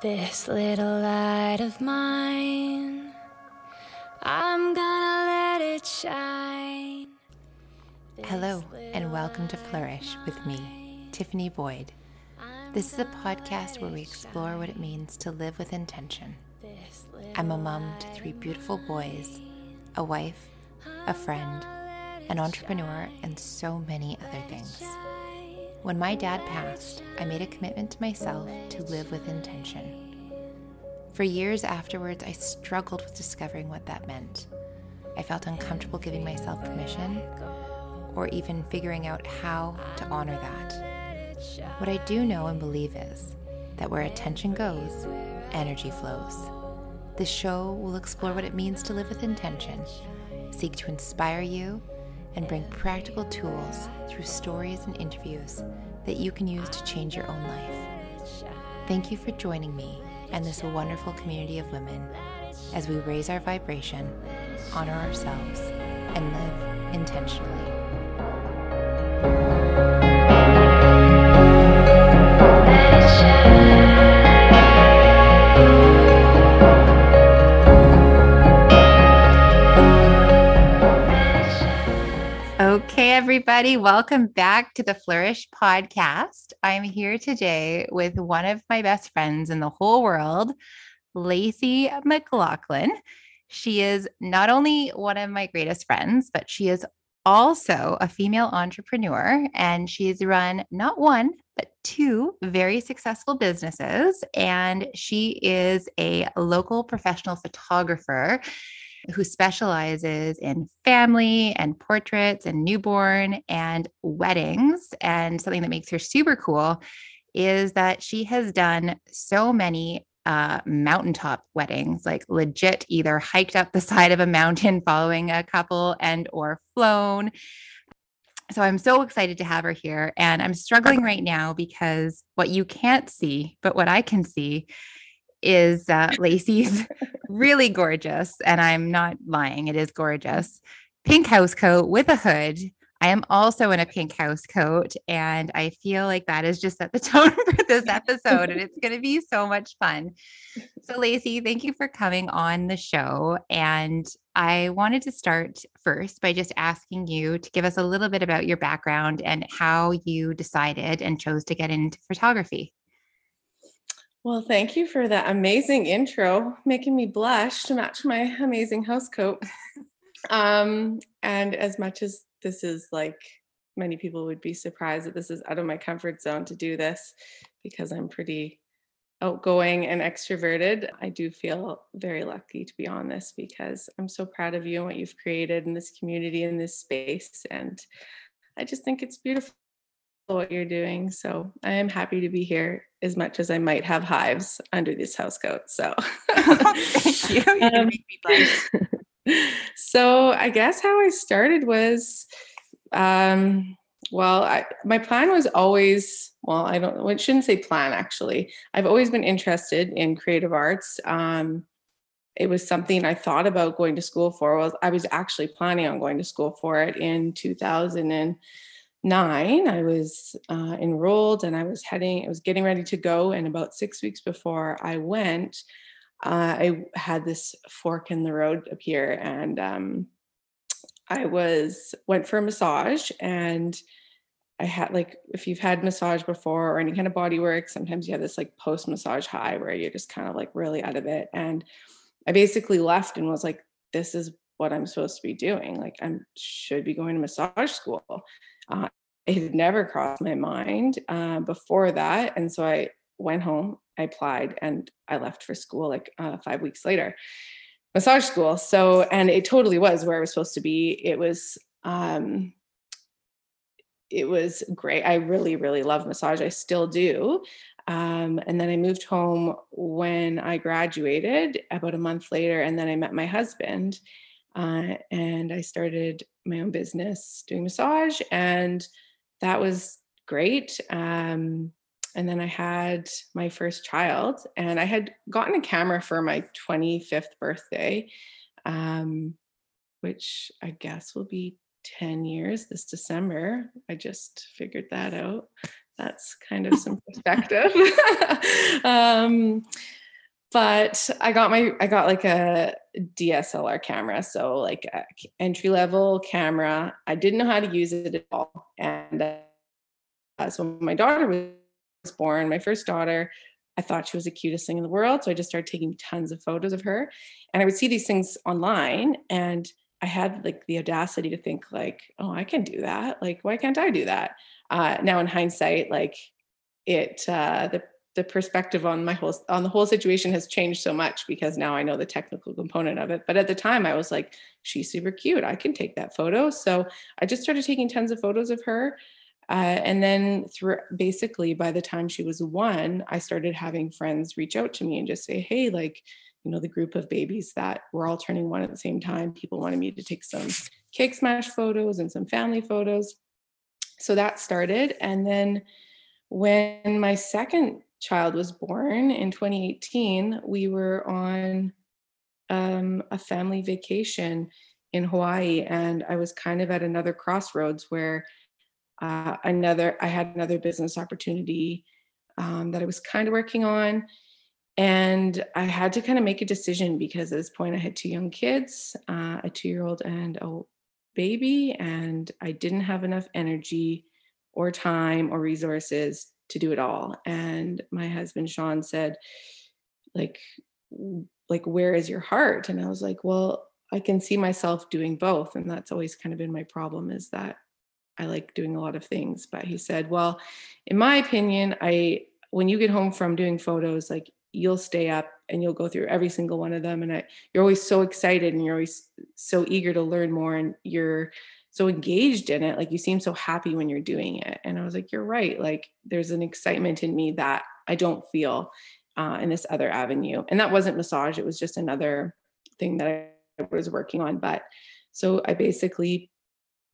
This little light of mine, I'm gonna let it shine. Hello, and welcome to Flourish with me, Tiffany Boyd. This is a podcast where we explore what it means to live with intention. I'm a mom to three beautiful boys, a wife, a friend, an entrepreneur, and so many other things. When my dad passed, I made a commitment to myself to live with intention. For years afterwards, I struggled with discovering what that meant. I felt uncomfortable giving myself permission or even figuring out how to honor that. What I do know and believe is that where attention goes, energy flows. This show will explore what it means to live with intention, seek to inspire you and bring practical tools through stories and interviews that you can use to change your own life. Thank you for joining me and this wonderful community of women as we raise our vibration, honor ourselves, and live intentionally. Everybody, welcome back to the Flourish podcast. I'm here today with one of my best friends in the whole world, Lacey McLaughlin. She is not only one of my greatest friends, but she is also a female entrepreneur, and she's run not one, but two very successful businesses. And she is a local professional photographer who specializes in family and portraits and newborn and weddings. And something that makes her super cool is that she has done so many uh, mountaintop weddings, like legit either hiked up the side of a mountain following a couple and or flown. So I'm so excited to have her here. And I'm struggling right now because what you can't see, but what I can see is uh, Lacey's really gorgeous. And I'm not lying, it is gorgeous. Pink house coat with a hood. I am also in a pink house coat, and I feel like that is just set the tone for this episode, and it's going to be so much fun. So, Lacey, thank you for coming on the show. And I wanted to start first by just asking you to give us a little bit about your background and how you decided and chose to get into photography. Well, thank you for that amazing intro, making me blush to match my amazing house coat. um, and as much as this is like many people would be surprised that this is out of my comfort zone to do this because I'm pretty outgoing and extroverted. I do feel very lucky to be on this because I'm so proud of you and what you've created in this community in this space. And I just think it's beautiful what you're doing. So I am happy to be here as much as I might have hives under this house coat. So thank you. you um, so I guess how I started was um well I, my plan was always well i don't I shouldn't say plan actually i've always been interested in creative arts um it was something i thought about going to school for was i was actually planning on going to school for it in 2000 and nine, I was uh, enrolled and I was heading, I was getting ready to go. And about six weeks before I went, uh, I had this fork in the road appear and um, I was, went for a massage and I had like, if you've had massage before or any kind of body work, sometimes you have this like post massage high where you're just kind of like really out of it. And I basically left and was like, this is what I'm supposed to be doing. Like I should be going to massage school. Uh, it had never crossed my mind uh, before that. And so I went home, I applied, and I left for school like uh, five weeks later, massage school. So, and it totally was where I was supposed to be. It was, um, it was great. I really, really love massage. I still do. Um, and then I moved home when I graduated about a month later, and then I met my husband. Uh, and I started my own business doing massage, and that was great. Um, and then I had my first child, and I had gotten a camera for my 25th birthday, um, which I guess will be 10 years this December. I just figured that out. that's kind of some perspective. um, but I got my I got like a DSLR camera, so like entry level camera. I didn't know how to use it at all, and uh, so my daughter was born, my first daughter, I thought she was the cutest thing in the world. So I just started taking tons of photos of her, and I would see these things online, and I had like the audacity to think like, oh, I can do that. Like, why can't I do that? Uh, now in hindsight, like it uh, the the perspective on my whole on the whole situation has changed so much because now I know the technical component of it. But at the time I was like, she's super cute. I can take that photo. So I just started taking tons of photos of her. Uh, and then through basically by the time she was one, I started having friends reach out to me and just say, hey, like, you know, the group of babies that were all turning one at the same time, people wanted me to take some cake smash photos and some family photos. So that started. And then when my second child was born in 2018, we were on um, a family vacation in Hawaii, and I was kind of at another crossroads where uh, another I had another business opportunity um, that I was kind of working on, and I had to kind of make a decision because at this point I had two young kids, uh, a two-year-old and a baby, and I didn't have enough energy or time or resources to do it all. And my husband Sean said, like, like where is your heart? And I was like, well, I can see myself doing both. And that's always kind of been my problem is that I like doing a lot of things. But he said, well, in my opinion, I when you get home from doing photos, like you'll stay up and you'll go through every single one of them. And I, you're always so excited and you're always so eager to learn more and you're so engaged in it like you seem so happy when you're doing it. And i was like you're right like there's an excitement in me that i don't feel uh, in this other avenue. And that wasn't massage it was just another thing that i was working on but so i basically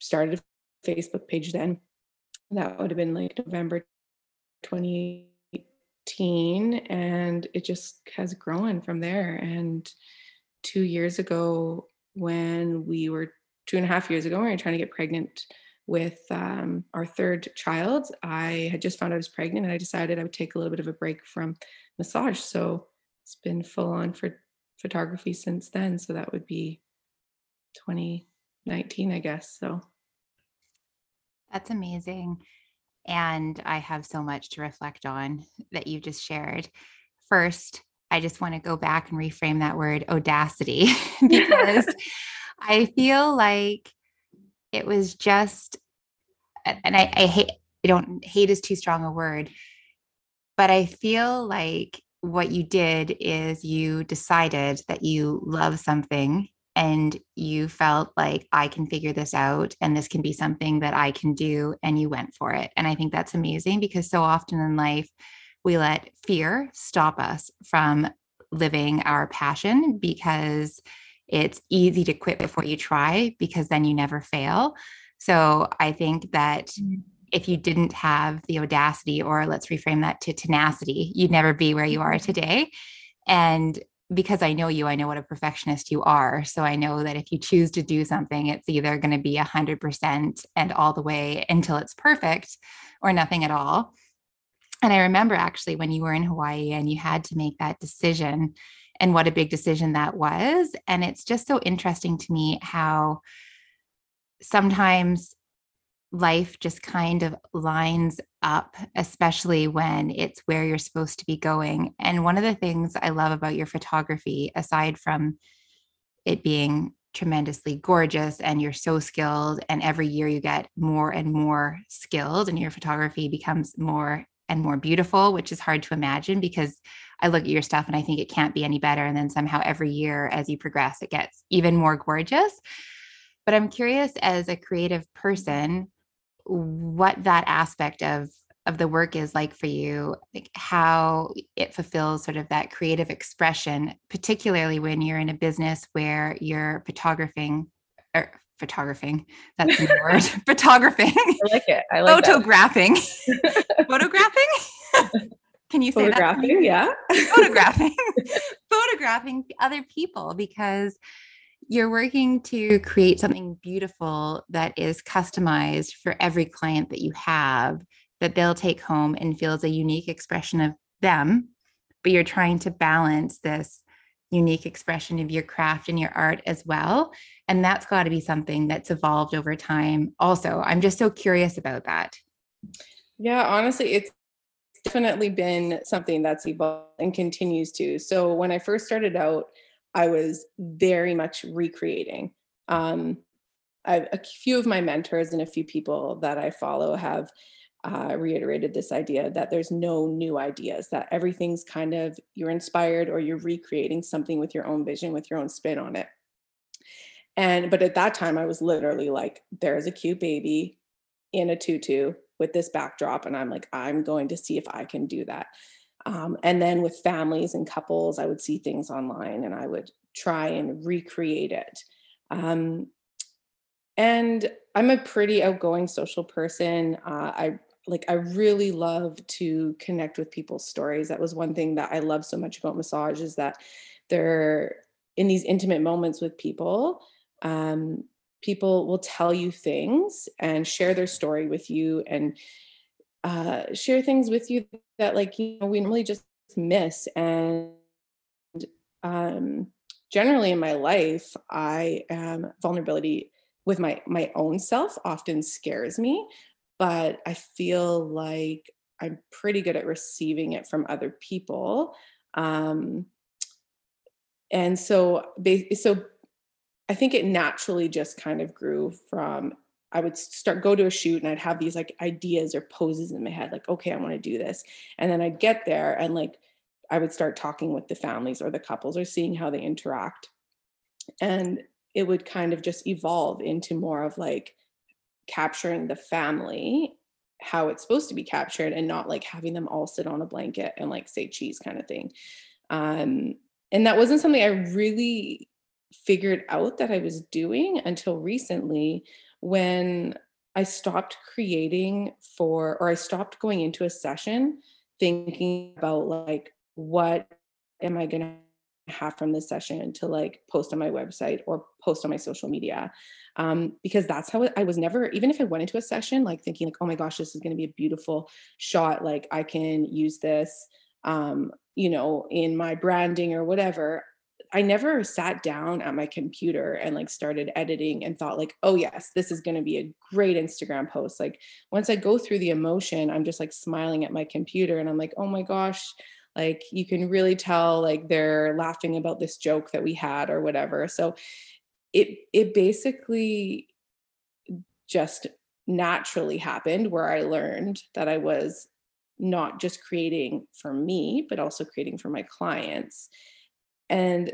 started a facebook page then. That would have been like november 2018 and it just has grown from there. And two years ago when we were two and a half years ago when we were trying to get pregnant with um, our third child. I had just found out I was pregnant and I decided I would take a little bit of a break from massage. So it's been full on for photography since then. So that would be 2019, I guess. So that's amazing. And I have so much to reflect on that you just shared. First, I just want to go back and reframe that word audacity because I feel like it was just, and I, I hate, I don't hate is too strong a word, but I feel like what you did is you decided that you love something and you felt like I can figure this out and this can be something that I can do and you went for it. And I think that's amazing because so often in life we let fear stop us from living our passion because it's easy to quit before you try because then you never fail. So I think that mm-hmm. if you didn't have the audacity, or let's reframe that to tenacity, you'd never be where you are mm-hmm. today. And because I know you, I know what a perfectionist you are. So I know that if you choose to do something, it's either going to be 100% and all the way until it's perfect or nothing at all. And I remember actually when you were in Hawaii and you had to make that decision and what a big decision that was. And it's just so interesting to me how sometimes life just kind of lines up, especially when it's where you're supposed to be going. And one of the things I love about your photography, aside from it being tremendously gorgeous and you're so skilled, and every year you get more and more skilled, and your photography becomes more and more beautiful, which is hard to imagine because I look at your stuff and I think it can't be any better. And then somehow every year as you progress, it gets even more gorgeous. But I'm curious as a creative person, what that aspect of of the work is like for you, like how it fulfills sort of that creative expression, particularly when you're in a business where you're photographing or er, photographing. That's the word. photographing. I like it. I like photographing. photographing. Can you say photographing? That yeah. photographing. photographing other people because you're working to create something beautiful that is customized for every client that you have that they'll take home and feel as a unique expression of them, but you're trying to balance this unique expression of your craft and your art as well. And that's got to be something that's evolved over time. Also, I'm just so curious about that. Yeah, honestly, it's definitely been something that's evolved and continues to. So when I first started out, I was very much recreating. Um, I, a few of my mentors and a few people that I follow have uh, reiterated this idea that there's no new ideas, that everything's kind of you're inspired or you're recreating something with your own vision, with your own spin on it. And but at that time, I was literally like, there's a cute baby in a tutu with this backdrop. And I'm like, I'm going to see if I can do that. Um, and then with families and couples, I would see things online and I would try and recreate it. Um, and I'm a pretty outgoing social person. Uh, I like I really love to connect with people's stories. That was one thing that I love so much about massage is that they're in these intimate moments with people. Um, people will tell you things and share their story with you and uh, share things with you that like you know we normally just miss. And um, generally in my life i am vulnerability with my my own self often scares me but i feel like i'm pretty good at receiving it from other people. Um and so so i think it naturally just kind of grew from i would start go to a shoot and i'd have these like ideas or poses in my head like okay i want to do this. And then i'd get there and like i would start talking with the families or the couples or seeing how they interact. And it would kind of just evolve into more of like capturing the family how it's supposed to be captured and not like having them all sit on a blanket and like say cheese kind of thing. Um and that wasn't something i really figured out that i was doing until recently when i stopped creating for or i stopped going into a session thinking about like what am i going to have from this session to like post on my website or post on my social media. Um, because that's how I was never even if I went into a session like thinking like oh my gosh this is going to be a beautiful shot like I can use this um, you know in my branding or whatever I never sat down at my computer and like started editing and thought like, oh yes, this is going to be a great Instagram post. Like once I go through the emotion, I'm just like smiling at my computer and I'm like, oh my gosh, like you can really tell like they're laughing about this joke that we had or whatever so it it basically just naturally happened where i learned that i was not just creating for me but also creating for my clients and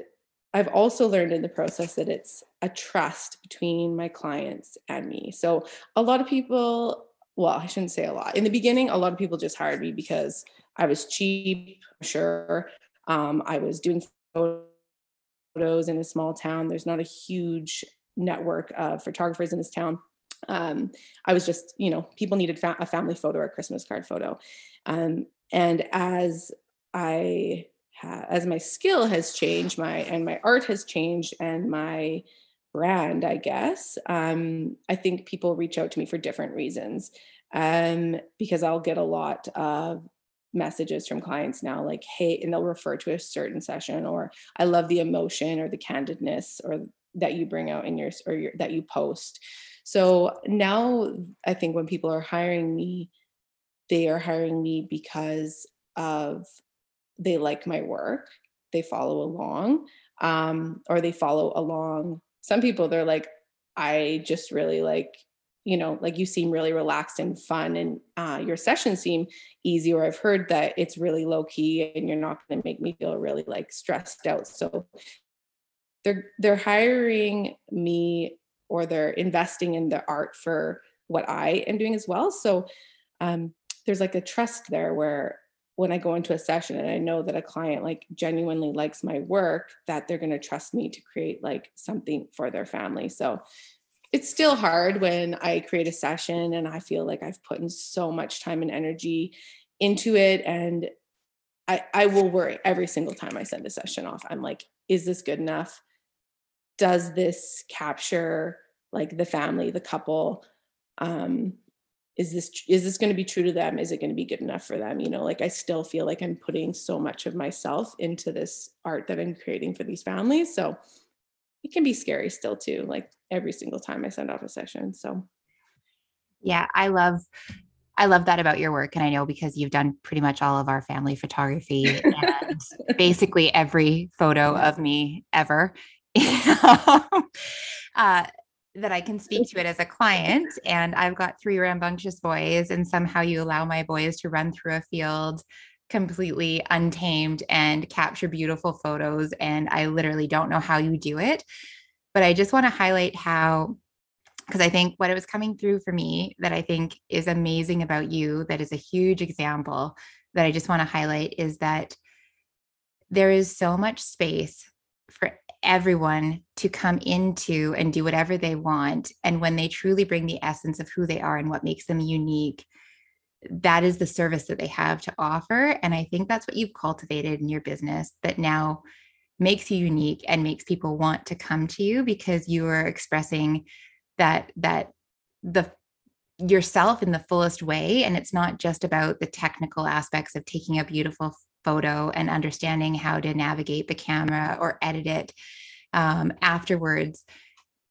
I've also learned in the process that it's a trust between my clients and me. So a lot of people, well, I shouldn't say a lot. In the beginning, a lot of people just hired me because I was cheap, sure. Um, I was doing photos in a small town. There's not a huge network of photographers in this town. Um, I was just, you know, people needed fa- a family photo or a Christmas card photo. Um, and as I, ha- as my skill has changed, my and my art has changed, and my brand, I guess, um, I think people reach out to me for different reasons. Um, because I'll get a lot of messages from clients now like hey and they'll refer to a certain session or i love the emotion or the candidness or that you bring out in your or your, that you post so now i think when people are hiring me they are hiring me because of they like my work they follow along um, or they follow along. Some people they're like i just really like you know like you seem really relaxed and fun and uh, your sessions seem easy or i've heard that it's really low key and you're not going to make me feel really like stressed out. So they're they're hiring me or they're investing in the art for what i am doing as well. So um, there's like a trust there where when i go into a session and i know that a client like genuinely likes my work that they're going to trust me to create like something for their family so it's still hard when I create a session and I feel like I've put in so much time and energy into it. And I, I will worry every single time I send a session off. I'm like, is this good enough? Does this capture like the family, the couple? Um, is this is this going to be true to them is it going to be good enough for them you know like i still feel like i'm putting so much of myself into this art that i'm creating for these families so it can be scary still too like every single time i send off a session so yeah i love I love that about your work. And I know because you've done pretty much all of our family photography and basically every photo of me ever. uh, that I can speak to it as a client. And I've got three rambunctious boys, and somehow you allow my boys to run through a field completely untamed and capture beautiful photos. And I literally don't know how you do it. But I just want to highlight how because I think what it was coming through for me that I think is amazing about you, that is a huge example that I just want to highlight is that there is so much space for everyone to come into and do whatever they want. And when they truly bring the essence of who they are and what makes them unique, that is the service that they have to offer. And I think that's what you've cultivated in your business that now makes you unique and makes people want to come to you because you are expressing that that the yourself in the fullest way and it's not just about the technical aspects of taking a beautiful photo and understanding how to navigate the camera or edit it um, afterwards.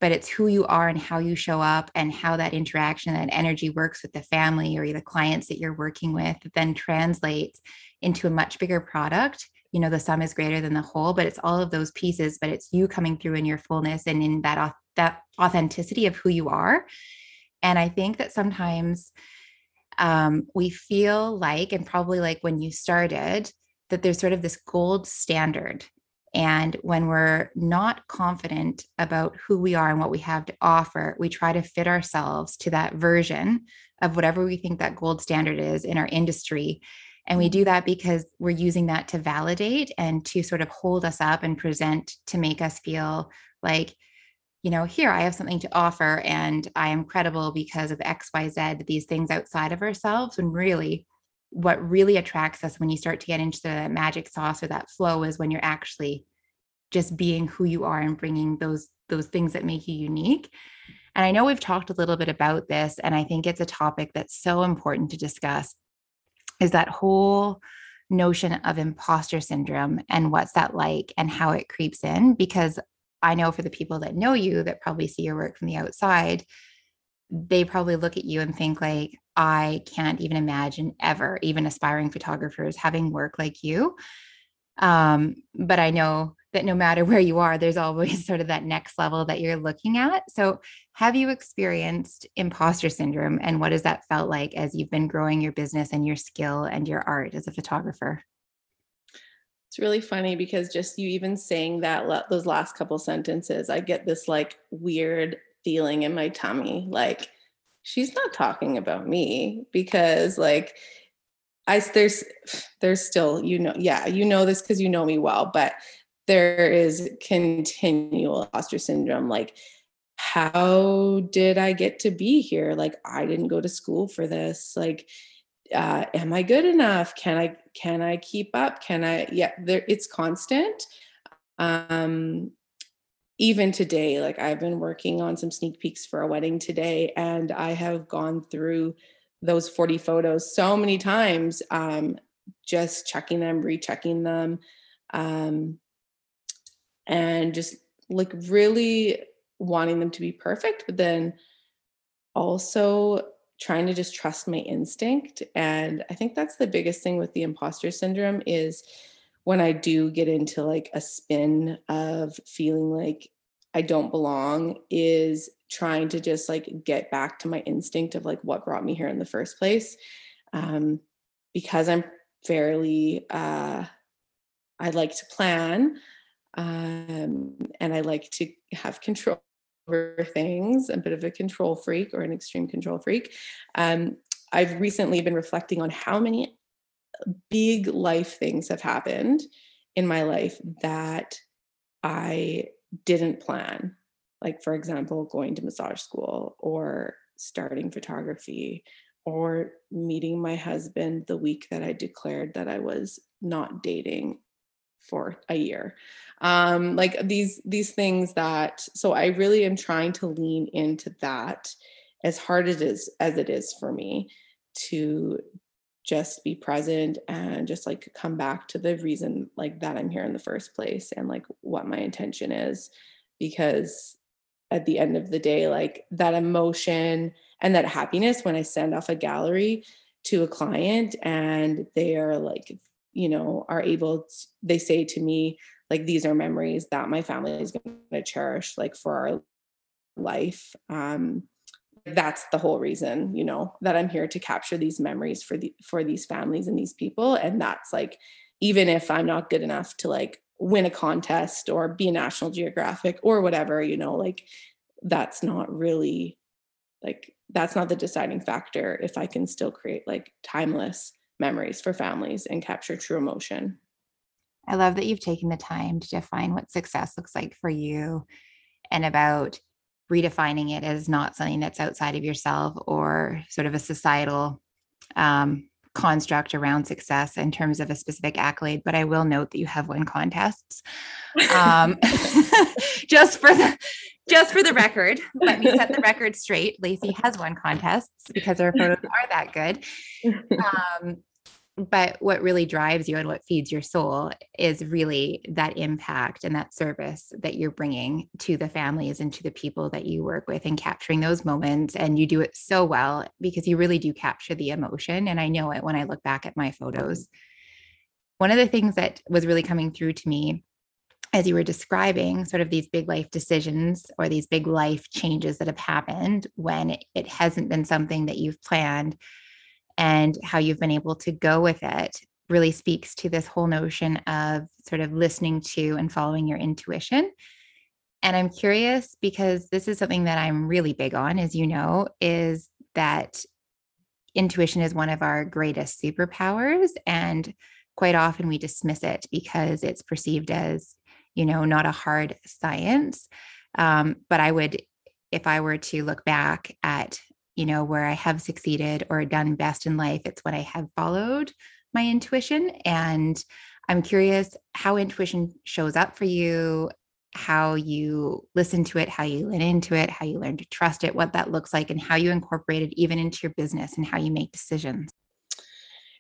But it's who you are and how you show up and how that interaction that energy works with the family or the clients that you're working with then translates into a much bigger product. You know the sum is greater than the whole but it's all of those pieces but it's you coming through in your fullness and in that that authenticity of who you are. And i think that sometimes um, we feel like and probably like when you started that there's sort of this gold standard and when we're not confident about who we are and what we have to offer, we try to fit ourselves to that version of whatever we think that gold standard is in our industry. And we do that because we're using that to validate and to sort of hold us up and present to make us feel like, you know, here I have something to offer and I am credible because of XYZ, these things outside of ourselves. And really, what really attracts us when you start to get into the magic sauce or that flow is when you're actually just being who you are and bringing those those things that make you unique. And i know we've talked a little bit about this and i think it's a topic that's so important to discuss is that whole notion of imposter syndrome and what's that like and how it creeps in. Because i know for the people that know you that probably see your work from the outside they probably look at you and think like i can't even imagine ever even aspiring photographers having work like you um, but i know that no matter where you are, there's always sort of that next level that you're looking at. So, have you experienced imposter syndrome and what has that felt like as you've been growing your business and your skill and your art as a photographer? It's really funny because just you even saying that those last couple sentences, I get this like weird feeling in my tummy like she's not talking about me because like I there's there's still you know yeah you know this because you know me well but there is continual imposter syndrome like how did i get to be here? Like i didn't go to school for this. Like uh, am i good enough? Can i can i keep up? Can i yeah there it's constant. Um even today like i've been working on some sneak peeks for a wedding today and i have gone through those 40 photos so many times um just checking them rechecking them um and just like really wanting them to be perfect, but then also trying to just trust my instinct. And I think that's the biggest thing with the imposter syndrome is when I do get into like a spin of feeling like I don't belong is trying to just like get back to my instinct of like what brought me here in the first place. Um, because I'm fairly uh I like to plan um, and I like to have control over things, a bit of a control freak or an extreme control freak. Um, I've recently been reflecting on how many big life things have happened in my life that I didn't plan. Like, for example, going to massage school or starting photography or meeting my husband the week that I declared that I was not dating for a year um like these these things that so i really am trying to lean into that as hard as it is as it is for me to just be present and just like come back to the reason like that I'm here in the first place and like what my intention is. Because at the end of the day like that emotion and that happiness when I send off a gallery to a client and they are like you know are able to, they say to me like these are memories that my family is going to cherish like for our life. Um that's the whole reason you know that i'm here to capture these memories for the for these families and these people. And that's like even if i'm not good enough to like win a contest or be a national geographic or whatever you know like that's not really like that's not the deciding factor if i can still create like timeless memories for families and capture true emotion. I love that you've taken the time to define what success looks like for you and about redefining it as not something that's outside of yourself or sort of a societal um, construct around success in terms of a specific accolade. But I will note that you have won contests. Um, just for the just for the record, let me set the record straight. Lacey has won contests because her photos are that good. Um, but what really drives you and what feeds your soul is really that impact and that service that you're bringing to the families and to the people that you work with and capturing those moments. And you do it so well because you really do capture the emotion. And i know it when i look back at my photos. One of the things that was really coming through to me as you were describing sort of these big life decisions or these big life changes that have happened when it hasn't been something that you've planned and how you've been able to go with it really speaks to this whole notion of sort of listening to and following your intuition. And I'm curious because this is something that I'm really big on, as you know, is that intuition is one of our greatest superpowers. And quite often we dismiss it because it's perceived as, you know, not a hard science. Um, but I would, if I were to look back at you know, where I have succeeded or done best in life, it's when I have followed my intuition. And I'm curious how intuition shows up for you, how you listen to it, how you lean into it, how you learn to trust it, what that looks like, and how you incorporate it even into your business and how you make decisions.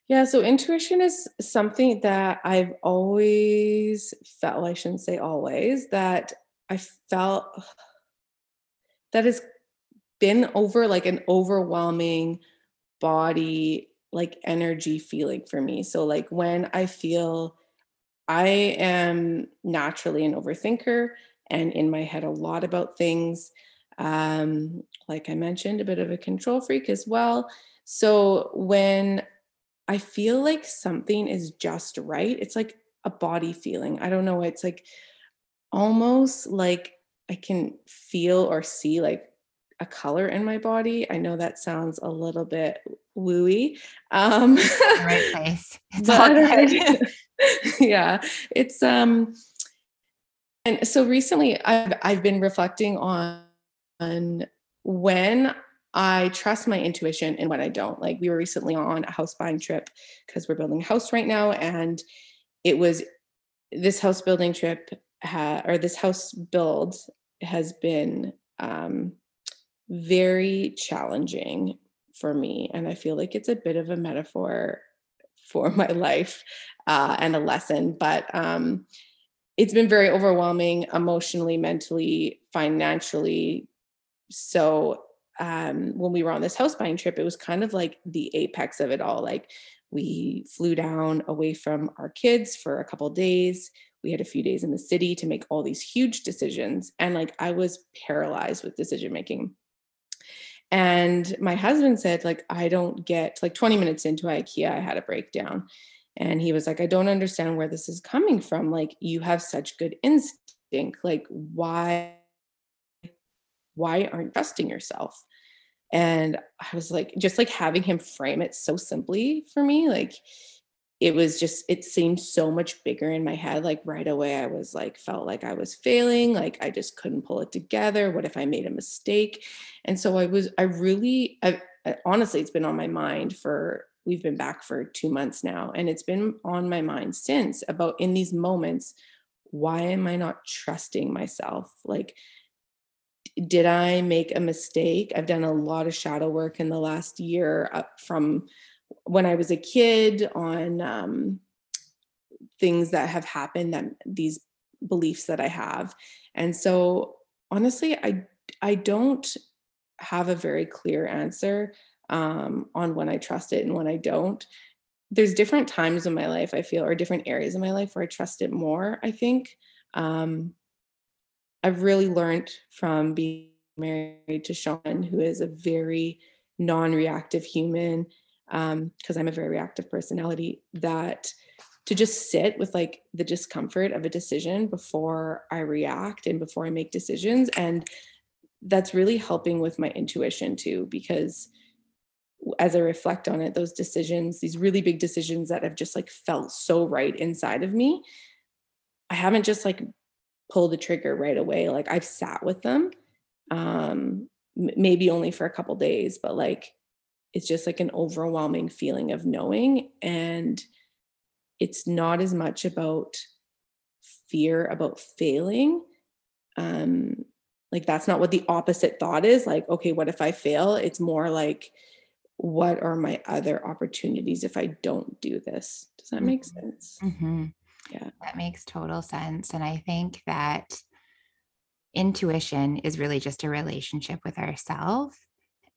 Yeah, so intuition is something that I've always felt, I shouldn't say always, that I felt that is been over like an overwhelming body like energy feeling for me. So like when I feel I am naturally an overthinker and in my head a lot about things. Um, like I mentioned, a bit of a control freak as well. So when I feel like something is just right, it's like a body feeling. I don't know. It's like almost like I can feel or see like a color in my body. I know that sounds a little bit wooey. Um, right place. It's but, yeah, it's um, and so recently I've I've been reflecting on on when I trust my intuition and when I don't. Like we were recently on a house buying trip because we're building a house right now, and it was this house building trip ha- or this house build has been um, very challenging for me. And I feel like it's a bit of a metaphor for my life uh, and a lesson. But um, it's been very overwhelming emotionally, mentally, financially. So um, when we were on this house buying trip, it was kind of like the apex of it all. Like we flew down away from our kids for a couple days. We had a few days in the city to make all these huge decisions. And like I was paralyzed with decision making. And my husband said, like, I don't get like 20 minutes into IKEA, I had a breakdown. And he was like, I don't understand where this is coming from. Like, you have such good instinct. Like, why, why aren't you trusting yourself? And I was like, just like having him frame it so simply for me, like it was just it seemed so much bigger in my head like right away i was like felt like i was failing like i just couldn't pull it together what if i made a mistake and so i was i really I, honestly it's been on my mind for we've been back for 2 months now and it's been on my mind since about in these moments why am i not trusting myself like did I make a mistake? I've done a lot of shadow work in the last year up from when I was a kid on um, things that have happened that these beliefs that I have. And so honestly, I I don't have a very clear answer um, on when I trust it and when I don't. There's different times in my life I feel, or different areas in my life where I trust it more. I think um, I've really learned from being married to Sean, who is a very non-reactive human, because um, I'm a very reactive personality. That to just sit with like the discomfort of a decision before I react and before I make decisions. And that's really helping with my intuition too, because as I reflect on it, those decisions, these really big decisions that have just like felt so right inside of me, I haven't just like pulled the trigger right away. Like I've sat with them, um, maybe only for a couple days, but like it's just like an overwhelming feeling of knowing. And it's not as much about fear about failing um like that's not what the opposite thought is like okay what if i fail it's more like what are my other opportunities if i don't do this does that make mm-hmm. sense mm-hmm. yeah that makes total sense and i think that intuition is really just a relationship with ourselves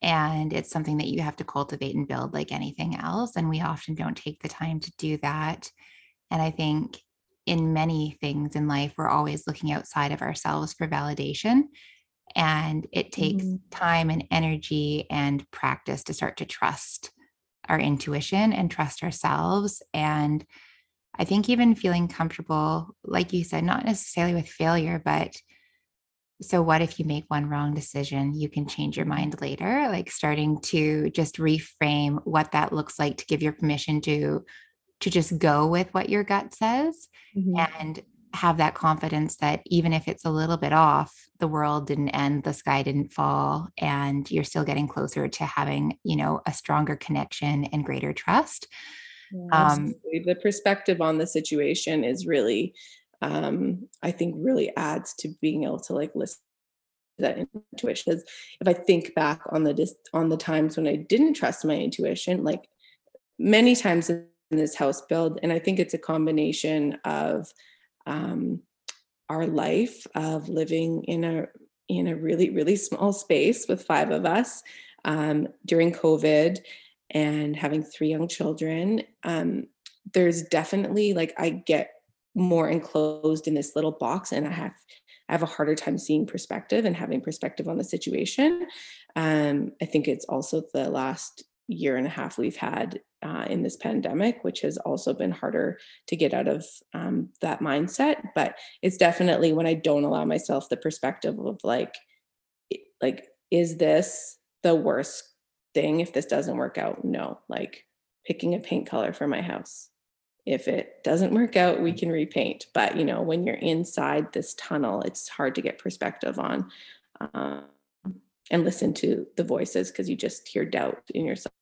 and it's something that you have to cultivate and build like anything else. And we often don't take the time to do that. And I think in many things in life, we're always looking outside of ourselves for validation. And it takes mm-hmm. time and energy and practice to start to trust our intuition and trust ourselves. And I think even feeling comfortable, like you said, not necessarily with failure, but so what if you make one wrong decision? You can change your mind later like starting to just reframe what that looks like to give your permission to to just go with what your gut says mm-hmm. and have that confidence that even if it's a little bit off the world didn't end the sky didn't fall and you're still getting closer to having you know a stronger connection and greater trust. Yeah, um, the perspective on the situation is really um, I think really adds to being able to like listen to that intuition. Because if I think back on the on the times when I didn't trust my intuition, like many times in this house build, and I think it's a combination of um, our life of living in a in a really really small space with five of us um, during COVID and having three young children. Um, there's definitely like I get more enclosed in this little box and I have I have a harder time seeing perspective and having perspective on the situation. Um, I think it's also the last year and a half we've had uh, in this pandemic, which has also been harder to get out of um, that mindset. But it's definitely when I don't allow myself the perspective of like, like, is this the worst thing if this doesn't work out? No, like picking a paint color for my house if it doesn't work out we can repaint. But you know when you're inside this tunnel it's hard to get perspective on um, and listen to the voices because you just hear doubt in yourself.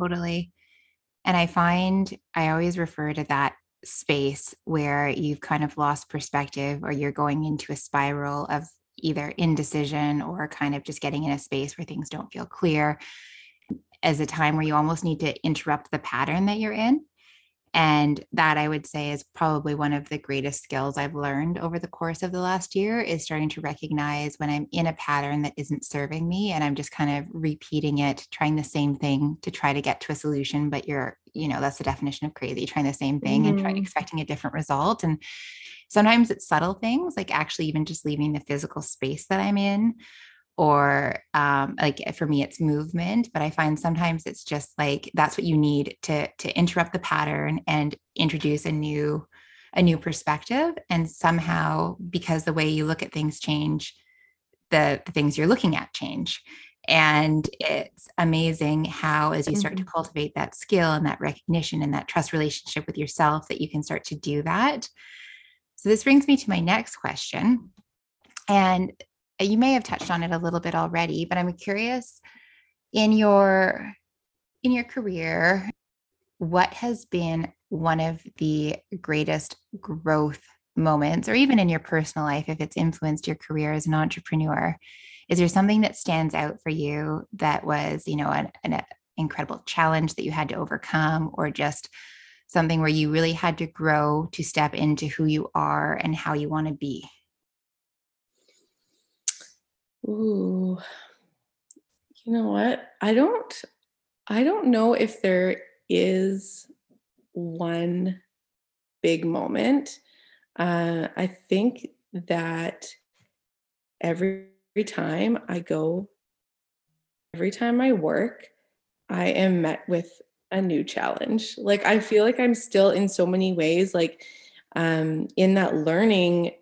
Totally. And i find i always refer to that space where you've kind of lost perspective or you're going into a spiral of either indecision or kind of just getting in a space where things don't feel clear as a time where you almost need to interrupt the pattern that you're in and that i would say is probably one of the greatest skills i've learned over the course of the last year is starting to recognize when i'm in a pattern that isn't serving me and i'm just kind of repeating it trying the same thing to try to get to a solution but you're you know that's the definition of crazy trying the same thing mm-hmm. and trying expecting a different result and sometimes it's subtle things like actually even just leaving the physical space that i'm in or um, like eh, for me it's movement but i find sometimes it's just like that's what you need to to interrupt the pattern and introduce a new a new perspective and somehow because the way you look at things change the, the things you're looking at change. And it's amazing how as you start mm-hmm. to cultivate that skill and that recognition and that trust relationship with yourself that you can start to do that. So this brings me to my next question. And you may have touched on it a little bit already, but I'm curious in your in your career, what has been one of the greatest growth moments, or even in your personal life, if it's influenced your career as an entrepreneur, is there something that stands out for you that was, you know, an, an uh, incredible challenge that you had to overcome, or just something where you really had to grow to step into who you are and how you want to be? Ooh, you know what? I don't, I don't know if there is one big moment. Uh, I think that every, every time I go, every time I work, I am met with a new challenge. Like I feel like I'm still in so many ways like um in that learning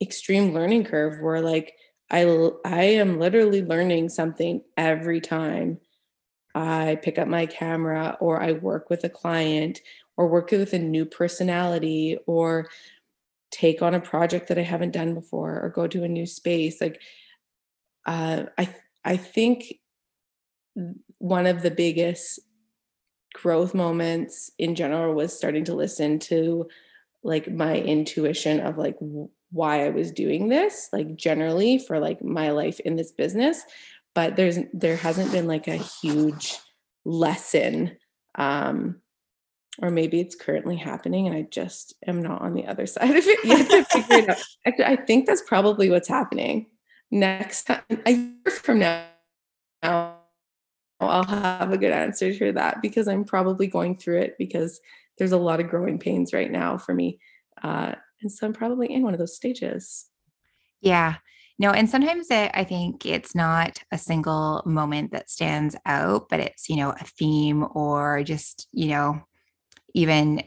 extreme learning curve where like I I am literally learning something every time I pick up my camera or I work with a client or work with a new personality or take on a project that I haven't done before or go to a new space like uh, I I think one of the biggest growth moments in general was starting to listen to like my intuition of like why I was doing this like generally for like my life in this business but there's there hasn't been like a huge lesson um or maybe it's currently happening and I just am not on the other side of it yet to figure it out. I, I think that's probably what's happening. Next time, a year from now, I'll have a good answer to that because I'm probably going through it because there's a lot of growing pains right now for me. Uh, and so I'm probably in one of those stages. Yeah. No, and sometimes it, I think it's not a single moment that stands out, but it's, you know, a theme or just, you know, even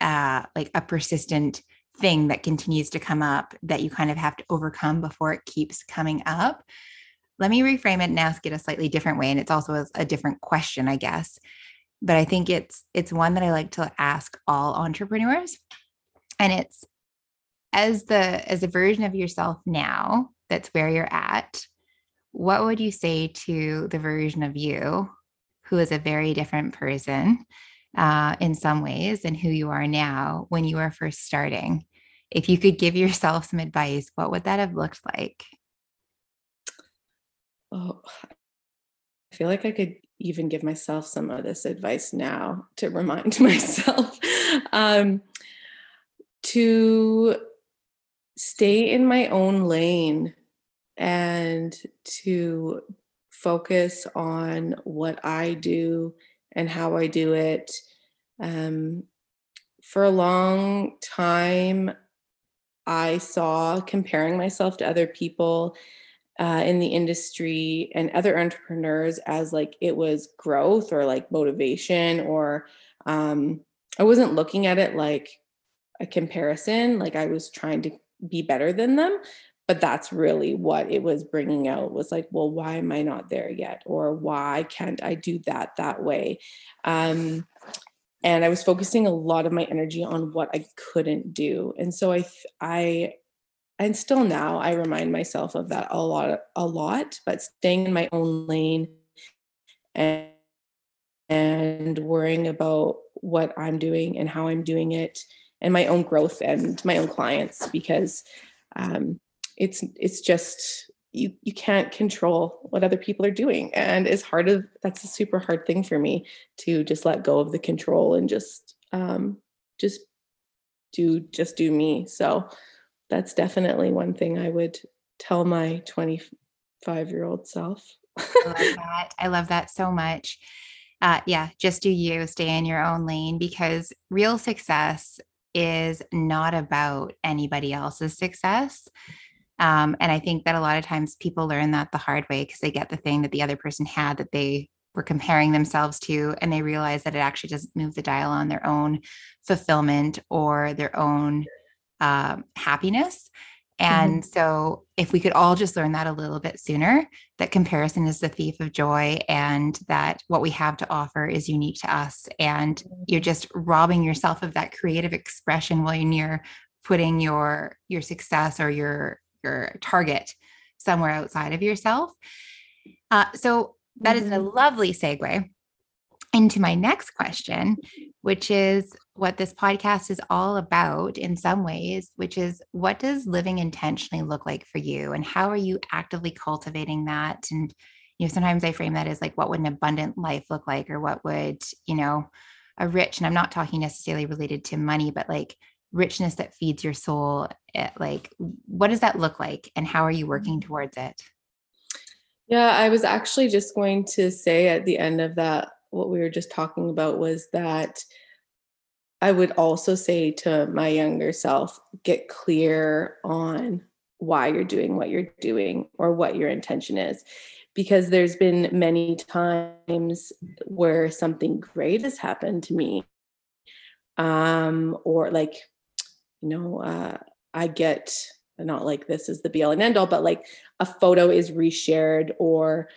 uh, like a persistent thing that continues to come up that you kind of have to overcome before it keeps coming up let me reframe it and ask it a slightly different way and it's also a, a, different question i guess but i think it's it's one that i like to ask all entrepreneurs and it's as the as a version of yourself now that's where you're at what would you say to the version of you who is a very different person uh, in some ways than who you are now when you were first starting? If you could give yourself some advice what would that have looked like? Oh, I feel like I could even give myself some of this advice now to remind myself um, to stay in my own lane and to focus on what I do and how I do it. Um, for a long time, I saw comparing myself to other people uh, in the industry and other entrepreneurs as like it was growth or like motivation or um, i wasn't looking at it like a comparison like i was trying to be better than them but that's really what it was bringing out was like well why am i not there yet? Or why can't i do that that way? Um, and i was focusing a lot of my energy on what i couldn't do and so i i and still now I remind myself of that a lot a lot but staying in my own lane and and worrying about what I'm doing and how I'm doing it and my own growth and my own clients because um, it's it's just you you can't control what other people are doing and it's hard of that's a super hard thing for me to just let go of the control and just um just do just do me so that's definitely one thing I would tell my 25 year old self. I love that. I love that so much. Uh, yeah, just do you stay in your own lane because real success is not about anybody else's success. Um, and I think that a lot of times people learn that the hard way because they get the thing that the other person had that they were comparing themselves to, and they realize that it actually doesn't move the dial on their own fulfillment or their own um, happiness. Mm-hmm. And mm-hmm. so, if we could all just learn that a little bit sooner, that comparison is the thief of joy, and that what we have to offer is unique to us. And you're just robbing yourself of that creative expression when you're putting your your success or your your target somewhere outside of yourself. Uh, so that mm-hmm. is a mm-hmm. lovely segue into my next question, which is what this podcast is all about in some ways, which is what does living intentionally look like for you and how are you actively cultivating that? And, you know, sometimes I frame that as like, what would an abundant life look like? Or what would, you know, a rich, and I'm not talking necessarily related to money, but like richness that feeds your soul. Eh, like, what does that look like? And how are you working towards it? Yeah, I was actually just going to say at the end of that, what we were just talking about was that I would also say to my younger self, get clear on why you're doing what you're doing or what your intention is. Because there's been many times where something great has happened to me. Um, or like, you know, uh, I get not like this is the be all and end all, but like a photo is reshared or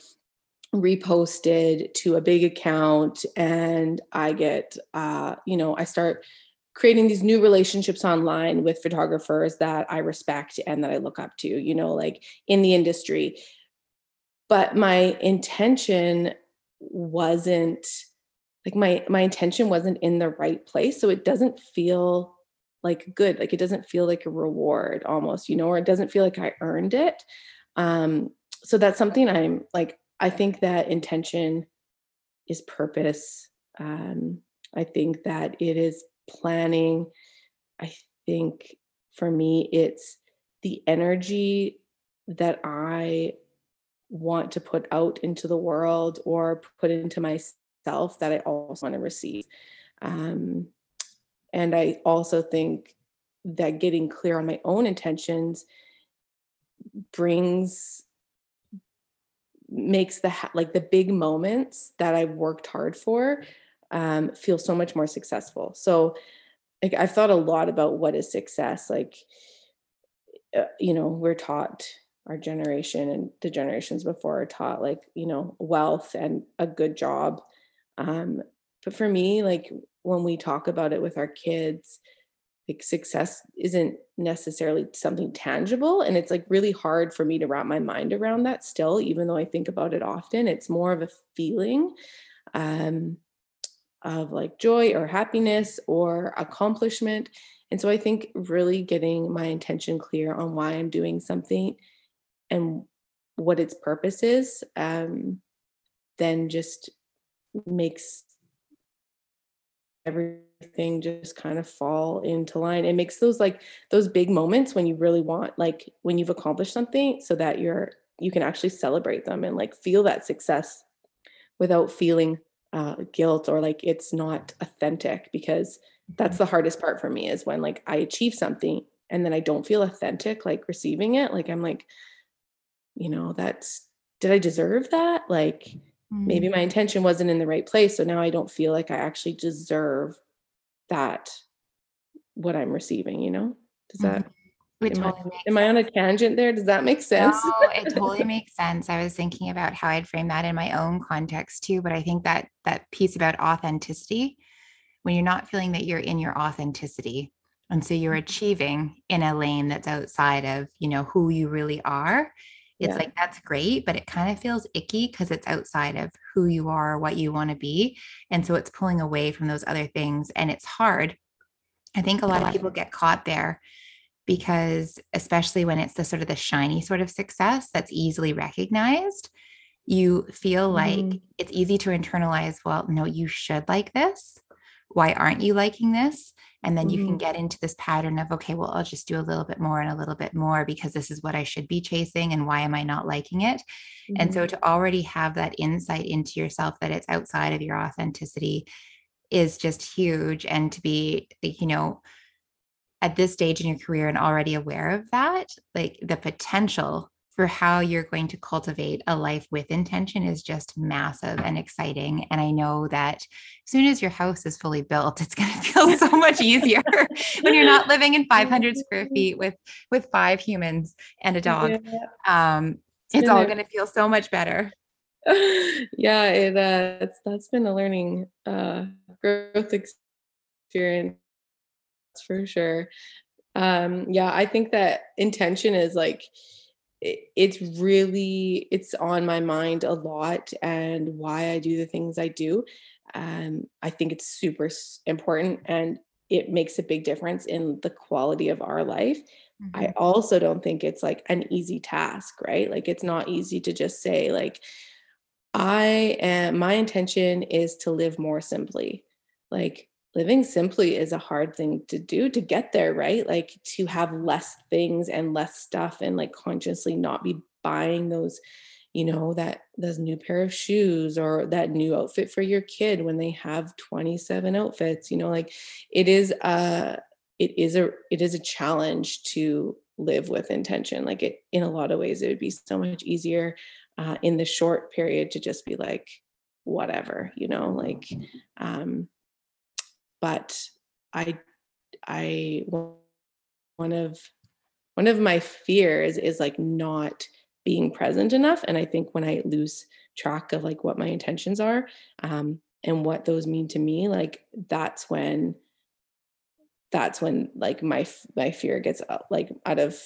reposted to a big account and i get uh you know i start creating these new relationships online with photographers that i respect and that i look up to you know like in the industry. But my intention wasn't like my my intention wasn't in the right place so it doesn't feel like good like it doesn't feel like a reward almost you know or it doesn't feel like i earned it. Um so that's something i'm like I think that intention is purpose. Um, I think that it is planning. I think for me, it's the energy that I want to put out into the world or put into myself that I also want to receive. Um, and I also think that getting clear on my own intentions brings makes the like the big moments that I worked hard for um, feel so much more successful. So like, I've thought a lot about what is success. Like, uh, you know, we're taught our generation and the generations before are taught like you know wealth and a good job. Um, but for me, like when we talk about it with our kids, like success isn't necessarily something tangible and it's like really hard for me to wrap my mind around that still even though i think about it often. It's more of a feeling um, of like joy or happiness or accomplishment. And so i think really getting my intention clear on why i'm doing something and what its purpose is um, then just makes everything just kind of fall into line it makes those like those big moments when you really want like when you've accomplished something so that you're you can actually celebrate them and like feel that success without feeling uh, guilt or like it's not authentic because that's mm-hmm. the hardest part for me is when like i achieve something and then i don't feel authentic like receiving it like i'm like you know that's did i deserve that like maybe my mm. intention wasn't in the right place so now i don't feel like i actually deserve that what i'm receiving you know does that mm-hmm. am, totally I, am I on a tangent there does that make sense no, it totally makes sense i was thinking about how i'd frame that in my own context too but i think that that piece about authenticity when you're not feeling that you're in your authenticity and so you're mm-hmm. achieving in a lane that's outside of you know who you really are it's yeah. like that's great but it kind of feels icky because it's outside of who you are what you want to be and so it's pulling away from those other things and it's hard i think a lot of people get caught there because especially when it's the sort of the shiny sort of success that's easily recognized you feel like mm. it's easy to internalize well no you should like this why aren't you liking this and then you can mm-hmm. get into this pattern of, okay, well, I'll just do a little bit more and a little bit more because this is what I should be chasing. And why am I not liking it? Mm-hmm. And so mm-hmm. to already have that insight into yourself that it's outside of your authenticity is just huge. And to be, you know, at this stage in your career and already aware of that, like the potential for how you're going to cultivate a life with intention is just massive and exciting. And I know that as soon as your house is fully built, it's going to feel so much easier when you're not living in 500 square feet with with five humans and a dog. Yeah. Um, it's all going to feel so much better. Yeah, it uh, it's that's been a learning uh, growth experience for sure. Um, yeah, I think that intention is like it's really it's on my mind a lot and why i do the things i do um, i think it's super important and it makes a big difference in the quality of our life. Mm-hmm. i also don't think it's like an easy task right? Like it's not easy to just say like i am my intention is to live more simply. Like living simply is a hard thing to do to get there, right? Like to have less things and less stuff and like consciously not be buying those, you know, that those new pair of shoes or that new outfit for your kid when they have 27 outfits, you know, like it is a it is a it is a challenge to live with intention. Like it in a lot of ways it would be so much easier uh, in the short period to just be like whatever, you know, like um but i i one of one of my fears is like not being present enough and i think when i lose track of like what my intentions are um, and what those mean to me like that's when that's when like my my fear gets uh, like out of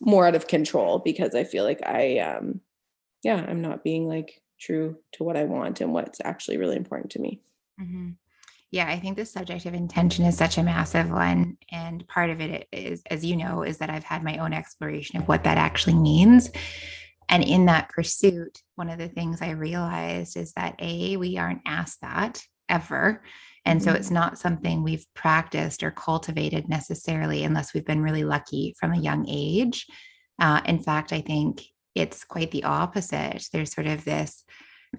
more out of control because i feel like i um yeah i'm not being like true to what i want and what's actually really important to me mm-hmm. Yeah, I think the subject of intention is such a massive one. And part of it is, as you know, is that I've had my own exploration of what that actually means. And in that pursuit, one of the things I realized is that A, we aren't asked that ever. And mm-hmm. so it's not something we've practiced or cultivated necessarily unless we've been really lucky from a young age. Uh, in fact, I think it's quite the opposite. There's sort of this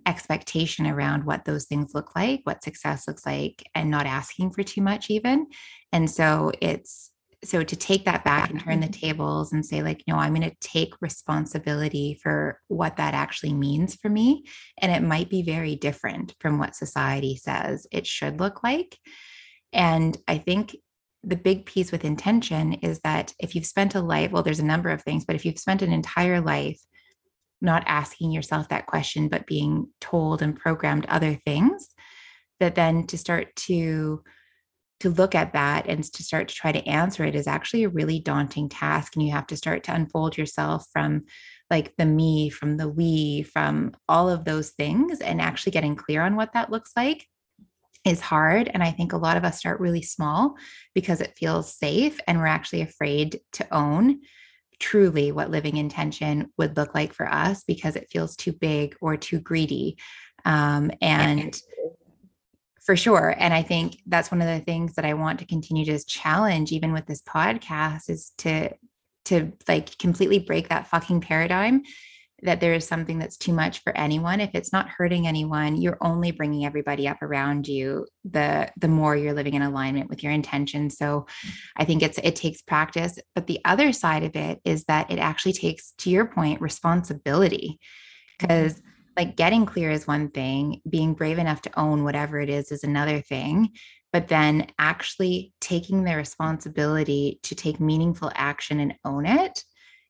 expectation around what those things look like, what success looks like, and not asking for too much, even. And so it's so to take that back and turn the mm-hmm. tables and say, like, no, I'm going to take responsibility for what that actually means for me. And it might be very different from what society says it should look like. And I think the big piece with intention is that if you've spent a life, well, there's a number of things, but if you've spent an entire life not asking yourself that question, but being told and programmed other things, that then to start to to look at that and to start to try to answer it is actually a really daunting task. And you have to start to unfold yourself from like the me from the we from all of those things and actually getting clear on what that looks like is hard. And i think a lot of us start really small because it feels safe and we're actually afraid to own truly what living intention would look like for us because it feels too big or too greedy. Um, and for sure. And I think that's one of the things that I want to continue to challenge, even with this podcast, is to to like completely break that fucking paradigm that there is something that's too much for anyone. If it's not hurting anyone you're only bringing everybody up around you the the more you're living in alignment with your intention so i think it's it takes practice. But the other side of it is that it actually takes to your point responsibility. Because mm-hmm. like getting clear is one thing being brave enough to own whatever it is is another thing. But then actually taking the responsibility to take meaningful action and own it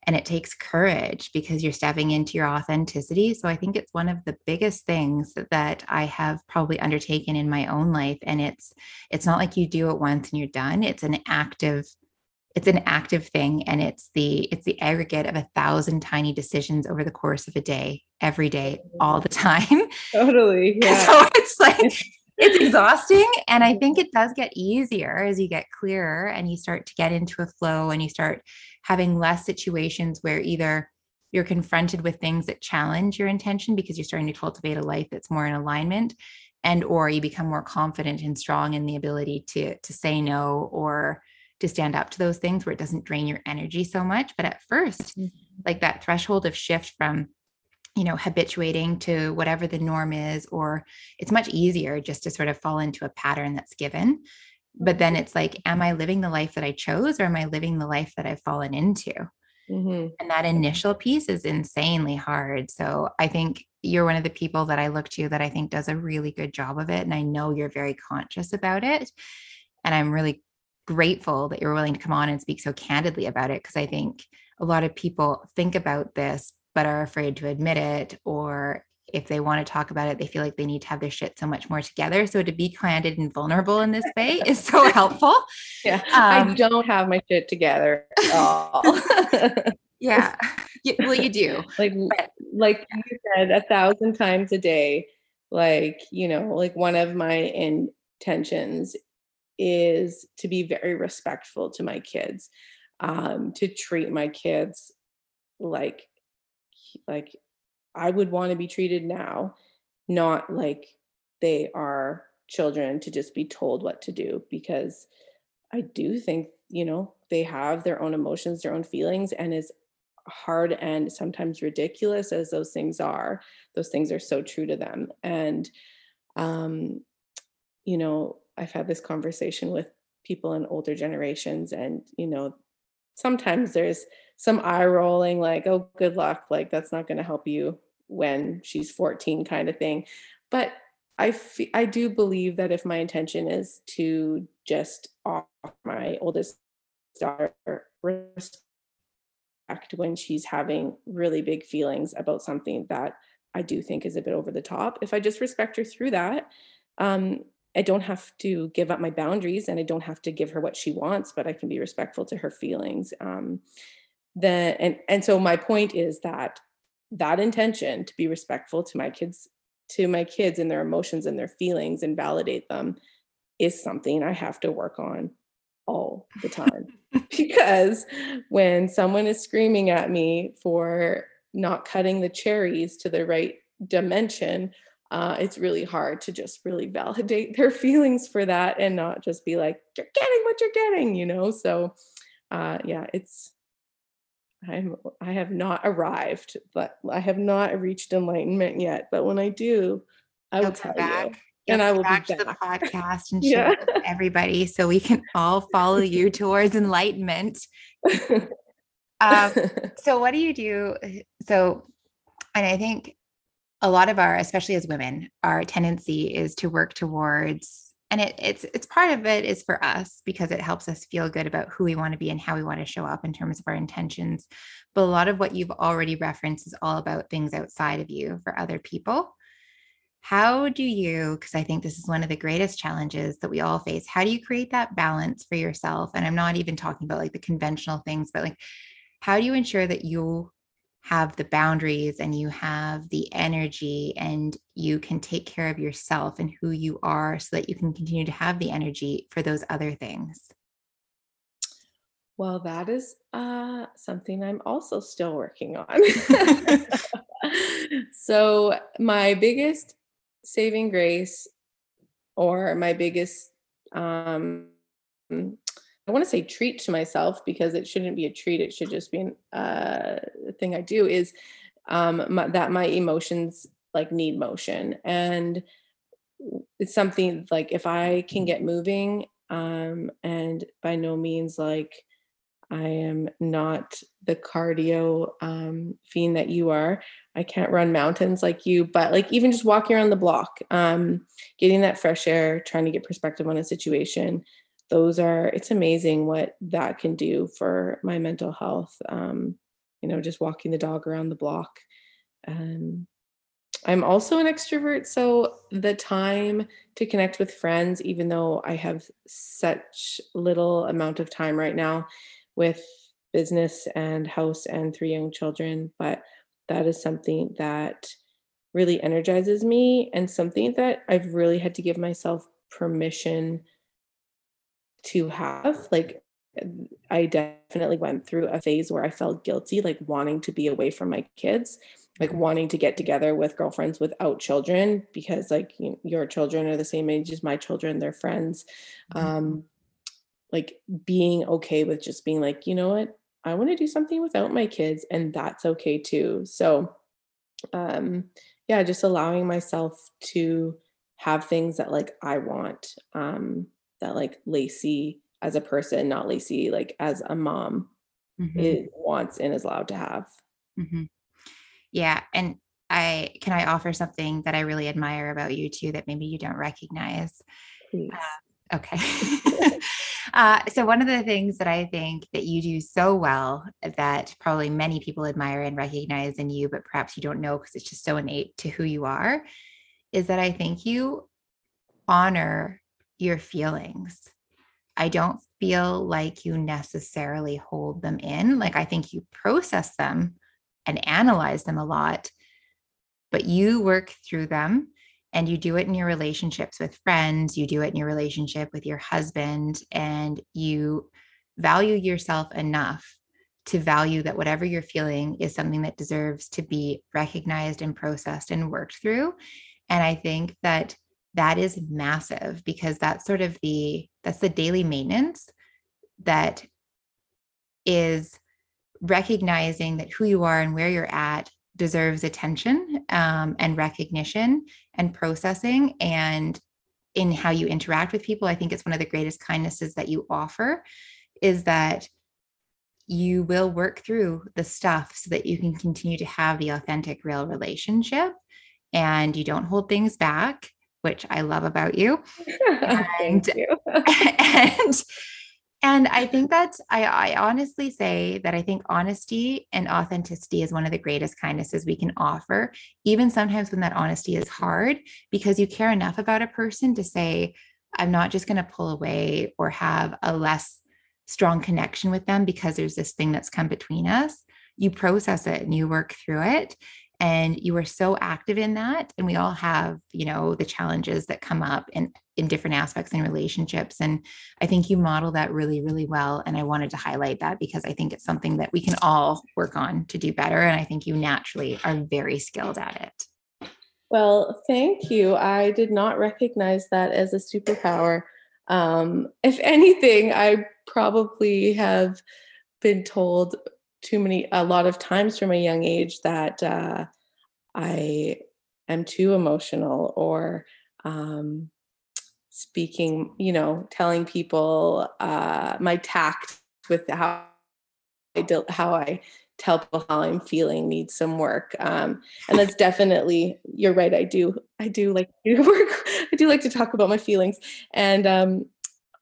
and it takes courage because you're stepping into your authenticity. So i think it's one of the biggest things that i have probably undertaken in my own life and it's it's not like you do it once and you're done. It's an active it's an active thing and it's the it's the aggregate of a thousand tiny decisions over the course of a day every day all the time. Totally yeah. so it's like it's exhausting and i think it does get easier as you get clearer and you start to get into a flow and you start having less situations where either you're confronted with things that challenge your intention because you're starting to cultivate a life that's more in alignment and or you become more confident and strong in the ability to to say no or to stand up to those things where it doesn't drain your energy so much but at 1st mm-hmm. like that threshold of shift from you know habituating to whatever the norm is or it's much easier just to sort of fall into a pattern that's given. But then it's like am i living the life that i chose or am i living the life that i've fallen into? Mm-hmm. and that initial piece is insanely hard. So i think you're one of the people that i look to that i think does a really good job of it and i know you're very conscious about it. And i'm really grateful that you're willing to come on and speak so candidly about it because i think a lot of people think about this but are afraid to admit it or if they want to talk about it, they feel like they need to have their shit so much more together. So to be candid and vulnerable in this way is so helpful. Yeah. Um, I don't have my shit together at all. yeah. Well, you do. like like you said a thousand times a day. Like, you know, like one of my intentions is to be very respectful to my kids, um, to treat my kids like like I would want to be treated now, not like they are children to just be told what to do because I do think, you know, they have their own emotions, their own feelings, and as hard and sometimes ridiculous as those things are, those things are so true to them. And, um, you know, I've had this conversation with people in older generations, and, you know, sometimes there's some eye rolling, like, oh, good luck, like, that's not going to help you when she's 14, kind of thing. But I, f- I do believe that if my intention is to just offer my oldest daughter respect when she's having really big feelings about something that I do think is a bit over the top, if I just respect her through that, um, I don't have to give up my boundaries and I don't have to give her what she wants, but I can be respectful to her feelings. Um, then and and so my point is that that intention to be respectful to my kids to my kids and their emotions and their feelings and validate them is something I have to work on all the time. because when someone is screaming at me for not cutting the cherries to the right dimension, uh, it's really hard to just really validate their feelings for that and not just be like, you're getting what you're getting, you know? So, uh, yeah, it's, I'm I have not arrived, but I have not reached enlightenment yet. But when I do, I will tell back. You. And I will back be back to the podcast and share yeah. everybody so we can all follow you towards enlightenment. um, so what do you do? So, and I think a lot of our, especially as women, our tendency is to work towards and it, it's it's part of it is for us because it helps us feel good about who we want to be and how we want to show up in terms of our intentions. But a lot of what you've already referenced is all about things outside of you for other people. How do you because i think this is one of the greatest challenges that we all face how do you create that balance for yourself? And i'm not even talking about like the conventional things but like how do you ensure that you have the boundaries and you have the energy and you can take care of yourself and who you are so that you can continue to have the energy for those other things. Well that is uh, something i'm also still working on. So my biggest saving grace or my biggest um, I want to say treat to myself because it shouldn't be a treat. It should just be an, uh, a thing I do is um, my, that my emotions like need motion. And it's something like if I can get moving um, and by no means like I am not the cardio um, fiend that you are. I can't run mountains like you, but like even just walking around the block, um, getting that fresh air, trying to get perspective on a situation, those are it's amazing what that can do for my mental health um, you know just walking the dog around the block. Um, i'm also an extrovert so the time to connect with friends even though i have such little amount of time right now with business and house and three young children but that is something that really energizes me and something that i've really had to give myself permission to have like i definitely went through a phase where i felt guilty like wanting to be away from my kids like wanting to get together with girlfriends without children because like you, your children are the same age as my children they're friends. Mm-hmm. um like being okay with just being like you know what? I want to do something without my kids and that's okay too. So um yeah just allowing myself to have things that like i want um that like Lacey as a person, not Lacey like as a mom, mm-hmm. it wants and is allowed to have. Mm-hmm. Yeah, and I can I offer something that I really admire about you too that maybe you don't recognize. Uh, okay. uh, so one of the things that I think that you do so well that probably many people admire and recognize in you, but perhaps you don't know because it's just so innate to who you are, is that I think you honor your feelings. I don't feel like you necessarily hold them in. Like I think you process them and analyze them a lot, but you work through them and you do it in your relationships with friends, you do it in your relationship with your husband, and you value yourself enough to value that whatever you're feeling is something that deserves to be recognized and processed and worked through. And I think that that is massive because that's sort of the that's the daily maintenance that is recognizing that who you are and where you're at deserves attention um, and recognition and processing. And in how you interact with people i think it's one of the greatest kindnesses that you offer is that you will work through the stuff so that you can continue to have the authentic real relationship and you don't hold things back which i love about you and, you. and and I think that's, I, I honestly say that I think honesty and authenticity is one of the greatest kindnesses we can offer, even sometimes when that honesty is hard, because you care enough about a person to say, I'm not just going to pull away or have a less strong connection with them because there's this thing that's come between us. You process it and you work through it and you were so active in that and we all have you know the challenges that come up in in different aspects in relationships and i think you model that really really well and i wanted to highlight that because i think it's something that we can all work on to do better and i think you naturally are very skilled at it. Well thank you. I did not recognize that as a superpower. Um, if anything i probably have been told too many a lot of times from a young age that uh, I am too emotional or um, speaking, you know, telling people uh, my tact with how I do, how I tell people how I'm feeling needs some work. Um, and that's definitely you're right. I do I do like to work. I do like to talk about my feelings, and um,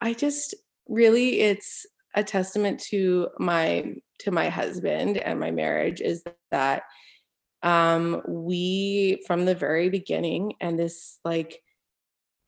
I just really it's a testament to my to my husband and my marriage is that um we from the very beginning and this like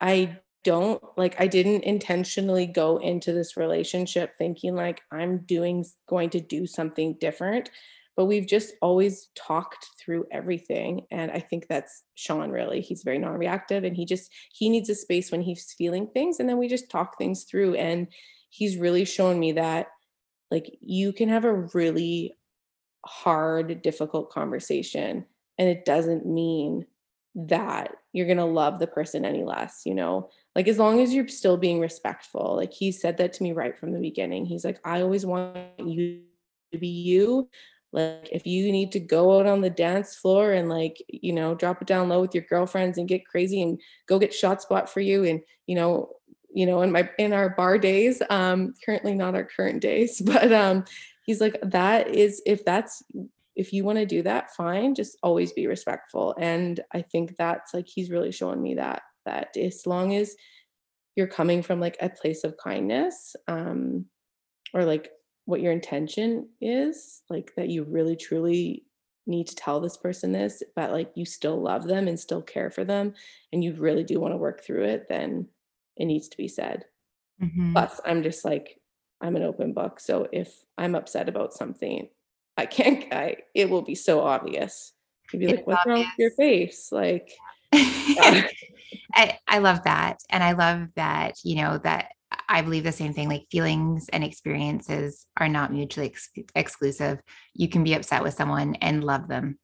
i don't like i didn't intentionally go into this relationship thinking like i'm doing going to do something different but we've just always talked through everything and i think that's sean really. He's very non-reactive and he just he needs a space when he's feeling things and then we just talk things through and he's really shown me that like you can have a really hard difficult conversation and it doesn't mean that you're going to love the person any less you know? Like as long as you're still being respectful like he said that to me right from the beginning. He's like i always want you to be you. Like if you need to go out on the dance floor and like you know drop it down low with your girlfriends and get crazy and go get shot spot for you and you know you know in my in our bar days um currently not our current days but um he's like that is if that's if you want to do that fine just always be respectful. And i think that's like he's really showing me that that as long as you're coming from like a place of kindness um or like what your intention is like that you really truly need to tell this person this but like you still love them and still care for them and you really do want to work through it then it needs to be said. Mm-hmm. Plus, I'm just like, I'm an open book. So if I'm upset about something, I can't, I, it will be so obvious. You'd be it's like, what's obvious. wrong with your face? Like, I, I love that. And I love that, you know, that I believe the same thing like feelings and experiences are not mutually ex- exclusive. You can be upset with someone and love them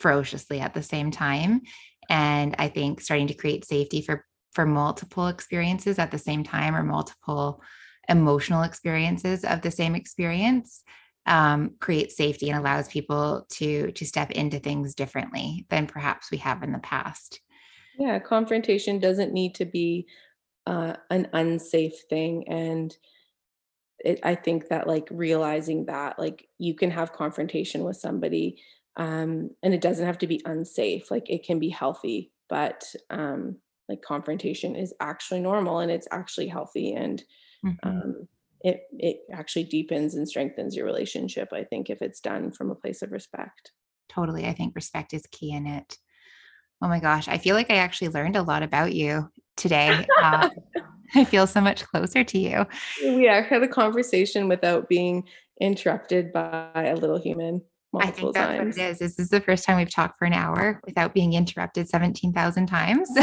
ferociously at the same time. And I think starting to create safety for for multiple experiences at the same time or multiple emotional experiences of the same experience um, creates safety and allows people to to step into things differently than perhaps we have in the past. Yeah confrontation doesn't need to be uh, an unsafe thing and it, i think that like realizing that like you can have confrontation with somebody um, and it doesn't have to be unsafe like it can be healthy but um, like confrontation is actually normal and it's actually healthy and mm-hmm. um, it it actually deepens and strengthens your relationship i think if it's done from a place of respect totally i think respect is key in it oh my gosh i feel like i actually learned a lot about you today uh, I feel so much closer to you. We had a conversation without being interrupted by a little human. I think that's times. what it is. This is the first time we've talked for an hour without being interrupted 17,000 times,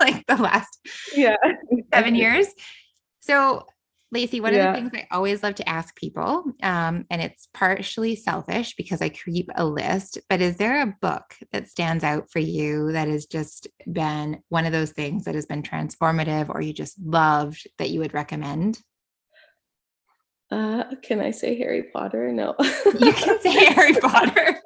like the last yeah. seven years. So Lacey, one yeah. of the things I always love to ask people, um, and it's partially selfish because I keep a list, but is there a book that stands out for you that has just been one of those things that has been transformative or you just loved that you would recommend? Uh, can I say Harry Potter? No. you can say Harry Potter.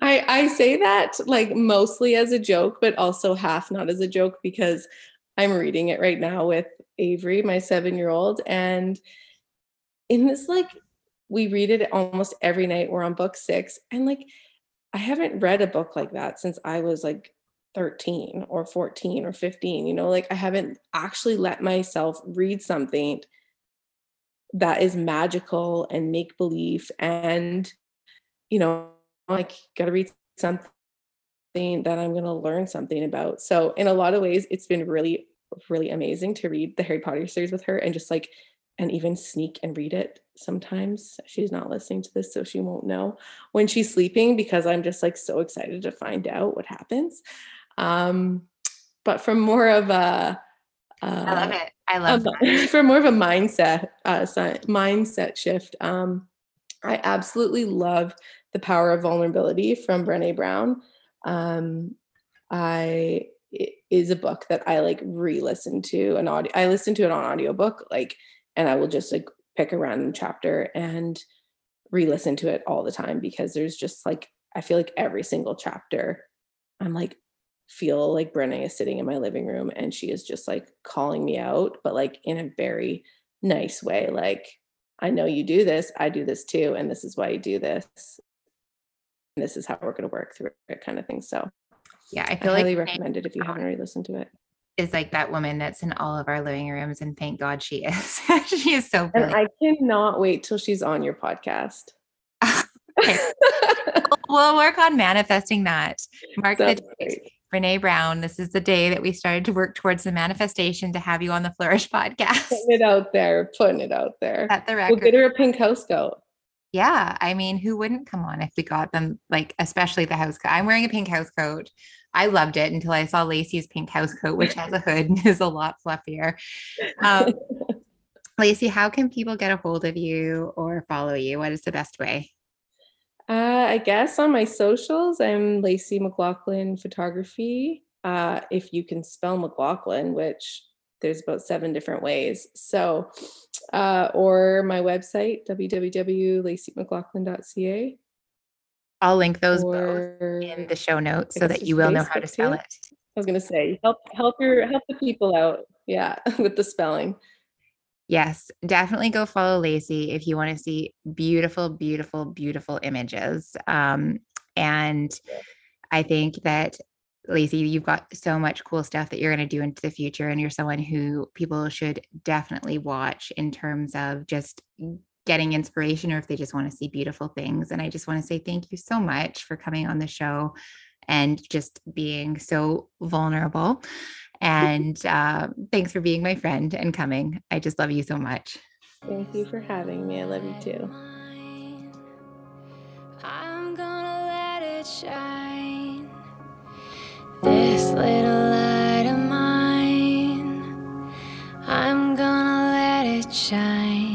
I I say that like mostly as a joke, but also half not as a joke because I'm reading it right now with Avery, my seven year old. And in this, like, we read it almost every night. We're on book six. And like, I haven't read a book like that since I was like 13 or 14 or 15. You know, like, I haven't actually let myself read something that is magical and make believe. And, you know, like, got to read something that I'm going to learn something about. So, in a lot of ways, it's been really really amazing to read the Harry Potter series with her and just like and even sneak and read it sometimes. She's not listening to this, so she won't know when she's sleeping because I'm just like so excited to find out what happens. Um, but from more of a uh, I love it. I love a, for more of a mindset uh, mindset shift. Um, I absolutely love the power of vulnerability from Brene Brown. Um, I is a book that I like re-listen to an audio. I listen to it on audiobook, like, and I will just like pick a random chapter and re-listen to it all the time because there's just like I feel like every single chapter, I'm like feel like Brene is sitting in my living room and she is just like calling me out, but like in a very nice way. Like, I know you do this, I do this too, and this is why you do this. And this is how we're going to work through it, kind of thing. So yeah, I feel I highly like recommend it if you haven't already listened to it. Is like that woman that's in all of our living rooms, and thank God she is. she is so. Brilliant. And I cannot wait till she's on your podcast. we'll work on manifesting that. Mark that's the date. Brene Brown, this is the day that we started to work towards the manifestation to have you on the Flourish podcast. Putting it out there, putting it out there. At the record. We'll get her a pink house coat. Yeah. I mean, who wouldn't come on if we got them, like, especially the house coat? I'm wearing a pink house coat. I loved it until I saw Lacey's pink house coat, which has a hood and is a lot fluffier. Um, Lacey, how can people get a hold of you or follow you? What is the best way? Uh, I guess on my socials, I'm Lacey McLaughlin Photography. Uh, if you can spell McLaughlin, which there's about seven different ways. So, uh, or my website, www.laceymclaughlin.ca. I'll link those both in the show notes so that you will know how to spell it. I was going to say help help your help the people out. Yeah, with the spelling. Yes, definitely go follow Lacey if you want to see beautiful, beautiful, beautiful images. Um, and I think that Lacey, you've got so much cool stuff that you're going to do into the future, and you're someone who people should definitely watch in terms of just getting inspiration or if they just want to see beautiful things. And I just want to say thank you so much for coming on the show and just being so vulnerable. And uh, thanks for being my friend and coming. I just love you so much. Thank you for having me. I love you too. I'm gonna let it shine. This little light of mine. I'm gonna let it shine.